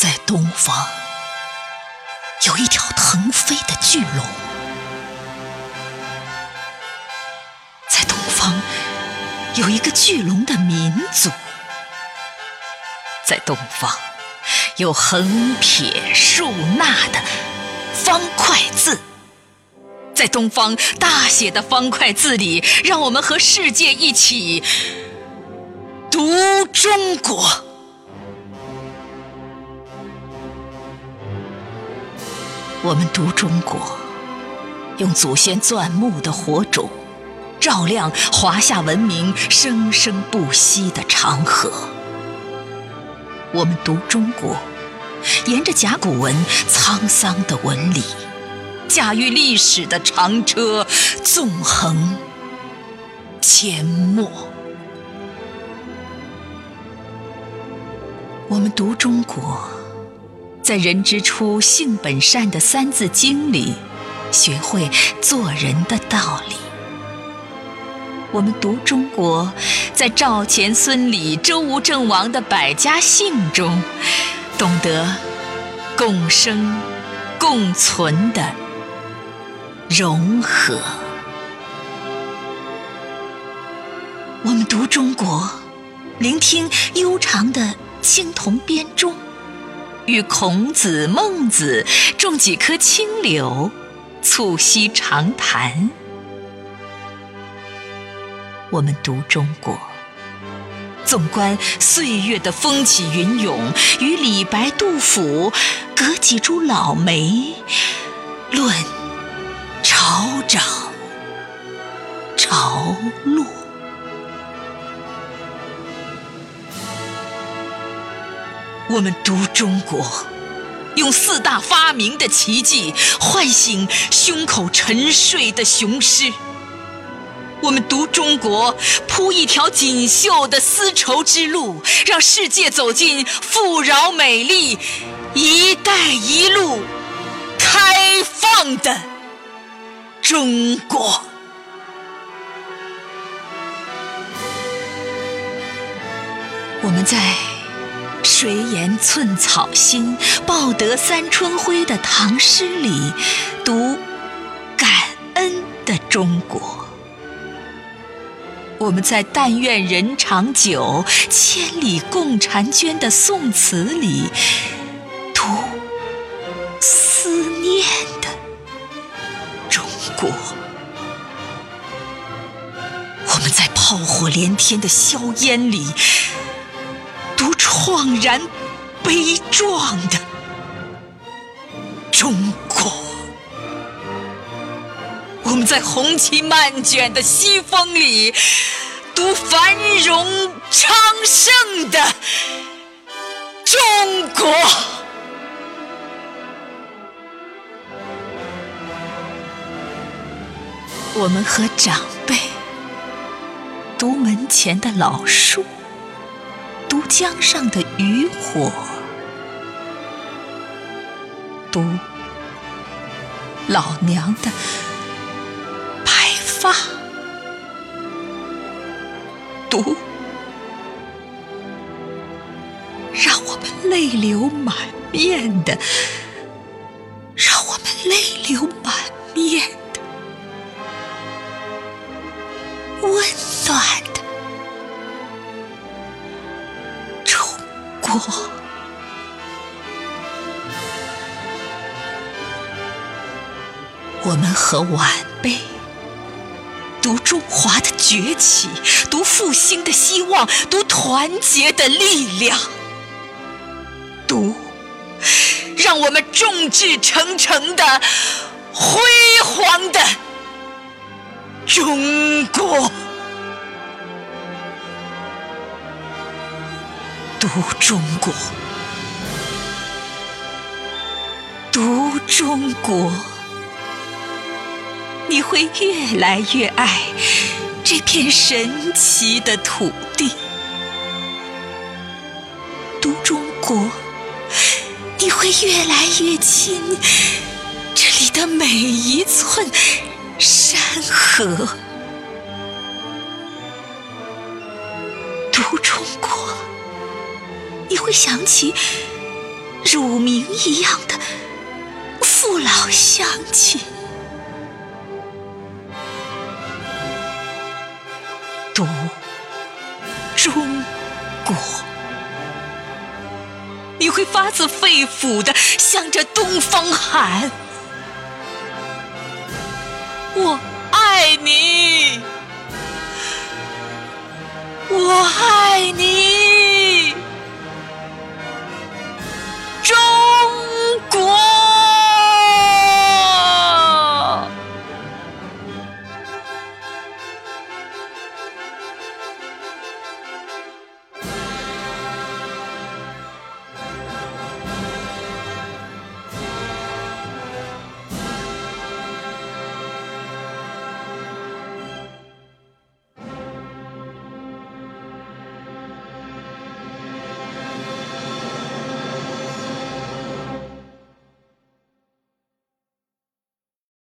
在东方有一条腾飞的巨龙，在东方有一个巨龙的民族，在东方有横撇竖捺的方块字，在东方大写的方块字里，让我们和世界一起读中国。我们读中国，用祖先钻木的火种，照亮华夏文明生生不息的长河。我们读中国，沿着甲骨文沧桑的纹理，驾驭历史的长车，纵横阡陌。我们读中国。在“人之初，性本善”的《三字经》里，学会做人的道理。我们读中国，在赵钱孙李周吴郑王的百家姓中，懂得共生共存的融合。我们读中国，聆听悠长的青铜编钟。与孔子、孟子种几棵青柳，促膝长谈。我们读中国，纵观岁月的风起云涌，与李白、杜甫隔几株老梅，论潮涨潮落。我们读中国，用四大发明的奇迹唤醒胸口沉睡的雄狮；我们读中国，铺一条锦绣的丝绸之路，让世界走进富饶美丽、一带一路开放的中国。我们在。谁言寸草心，报得三春晖的唐诗里，读感恩的中国。我们在但愿人长久，千里共婵娟的宋词里，读思念的中国。我们在炮火连天的硝烟里。读怆然悲壮的中国，我们在红旗漫卷的西风里读繁荣昌盛的中国。我们和长辈读门前的老树。江上的渔火，读。老娘的白发，读。让我们泪流满面的，让我们泪流满面的。温过，我们和晚辈读中华的崛起，读复兴的希望，读团结的力量，读让我们众志成城的辉煌的中国。读中国，读中国，你会越来越爱这片神奇的土地。读中国，你会越来越亲这里的每一寸山河。读中国。你会想起乳名一样的父老乡亲。读中国，你会发自肺腑的向着东方喊：“我爱你，我爱你。”